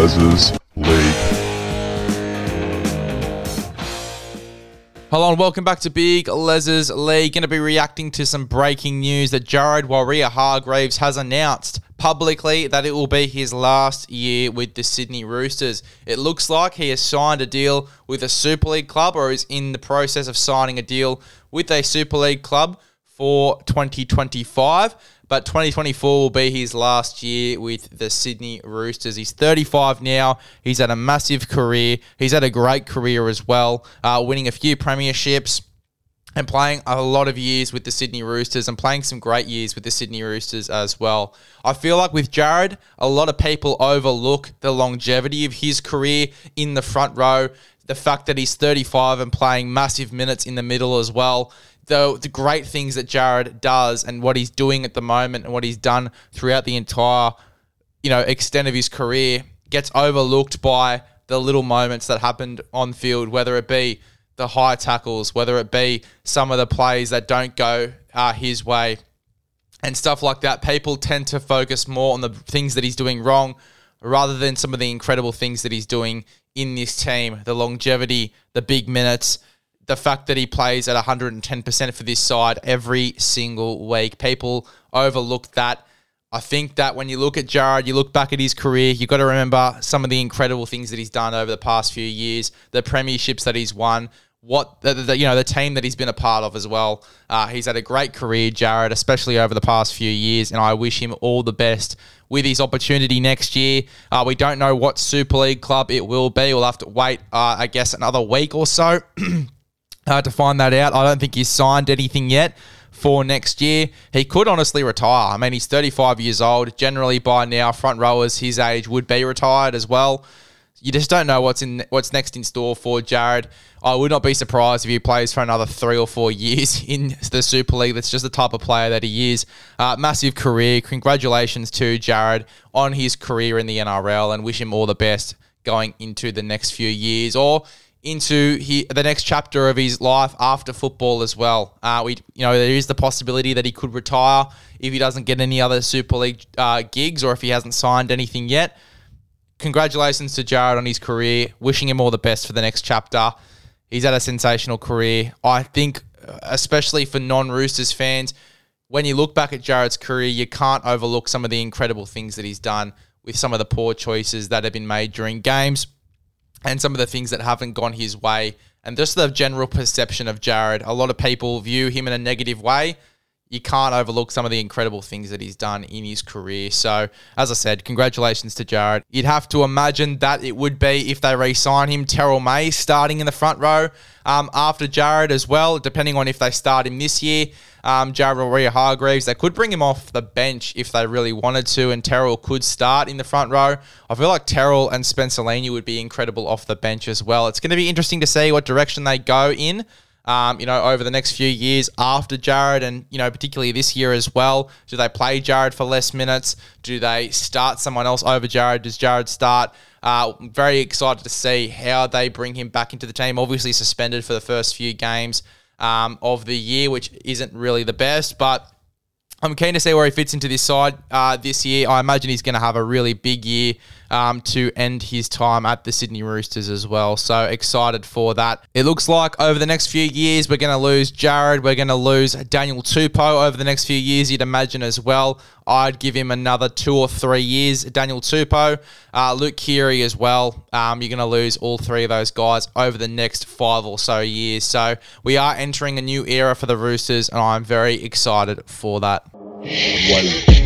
Les's League. Hello and welcome back to Big Les's League. Going to be reacting to some breaking news that Jared Waerea-Hargreaves has announced publicly that it will be his last year with the Sydney Roosters. It looks like he has signed a deal with a Super League club or is in the process of signing a deal with a Super League club for 2025 but 2024 will be his last year with the Sydney Roosters. He's 35 now. He's had a massive career. He's had a great career as well, uh, winning a few premierships and playing a lot of years with the Sydney Roosters and playing some great years with the Sydney Roosters as well. I feel like with Jared, a lot of people overlook the longevity of his career in the front row, the fact that he's 35 and playing massive minutes in the middle as well the the great things that Jared does and what he's doing at the moment and what he's done throughout the entire you know extent of his career gets overlooked by the little moments that happened on field, whether it be the high tackles, whether it be some of the plays that don't go uh, his way, and stuff like that. People tend to focus more on the things that he's doing wrong rather than some of the incredible things that he's doing in this team the longevity, the big minutes, the fact that he plays at 110% for this side every single week. People overlook that. I think that when you look at Jared, you look back at his career, you've got to remember some of the incredible things that he's done over the past few years, the premierships that he's won, what the, the you know the team that he's been a part of as well. Uh, he's had a great career, Jared, especially over the past few years, and I wish him all the best with his opportunity next year. Uh, we don't know what Super League club it will be. We'll have to wait, uh, I guess, another week or so. Hard to find that out. I don't think he's signed anything yet for next year. He could honestly retire. I mean, he's 35 years old. Generally, by now, front rowers his age would be retired as well. You just don't know what's in what's next in store for Jared. I would not be surprised if he plays for another three or four years in the Super League. That's just the type of player that he is. Uh, massive career. Congratulations to Jared on his career in the NRL, and wish him all the best going into the next few years. Or into he, the next chapter of his life after football as well. Uh, we, you know, there is the possibility that he could retire if he doesn't get any other Super League uh, gigs or if he hasn't signed anything yet. Congratulations to Jared on his career. Wishing him all the best for the next chapter. He's had a sensational career. I think, especially for non-Roosters fans, when you look back at Jared's career, you can't overlook some of the incredible things that he's done with some of the poor choices that have been made during games and some of the things that haven't gone his way and just the general perception of Jared. A lot of people view him in a negative way. You can't overlook some of the incredible things that he's done in his career. So, as I said, congratulations to Jared. You'd have to imagine that it would be if they re sign him, Terrell May starting in the front row um, after Jared as well, depending on if they start him this year um, Jared Waerea-Hargreaves. They could bring him off the bench if they really wanted to, and Terrell could start in the front row. I feel like Terrell and Spencer Leniu would be incredible off the bench as well. It's going to be interesting to see what direction they go in. Um, you know, over the next few years after Jared, and you know, particularly this year as well. Do they play Jared for less minutes? Do they start someone else over Jared? Does Jared start? Uh, very excited to see how they bring him back into the team. Obviously suspended for the first few games um, of the year, which isn't really the best, but I'm keen to see where he fits into this side uh, this year. I imagine he's going to have a really big year um, to end his time at the Sydney Roosters as well. So excited for that. It looks like over the next few years, we're going to lose Jared. We're going to lose Daniel Tupou over the next few years, you'd imagine as well. I'd give him another two or three years. Daniel Tupou, uh, Luke Keary as well. Um, you're going to lose all three of those guys over the next five or so years. So we are entering a new era for the Roosters, and I'm very excited for that. One.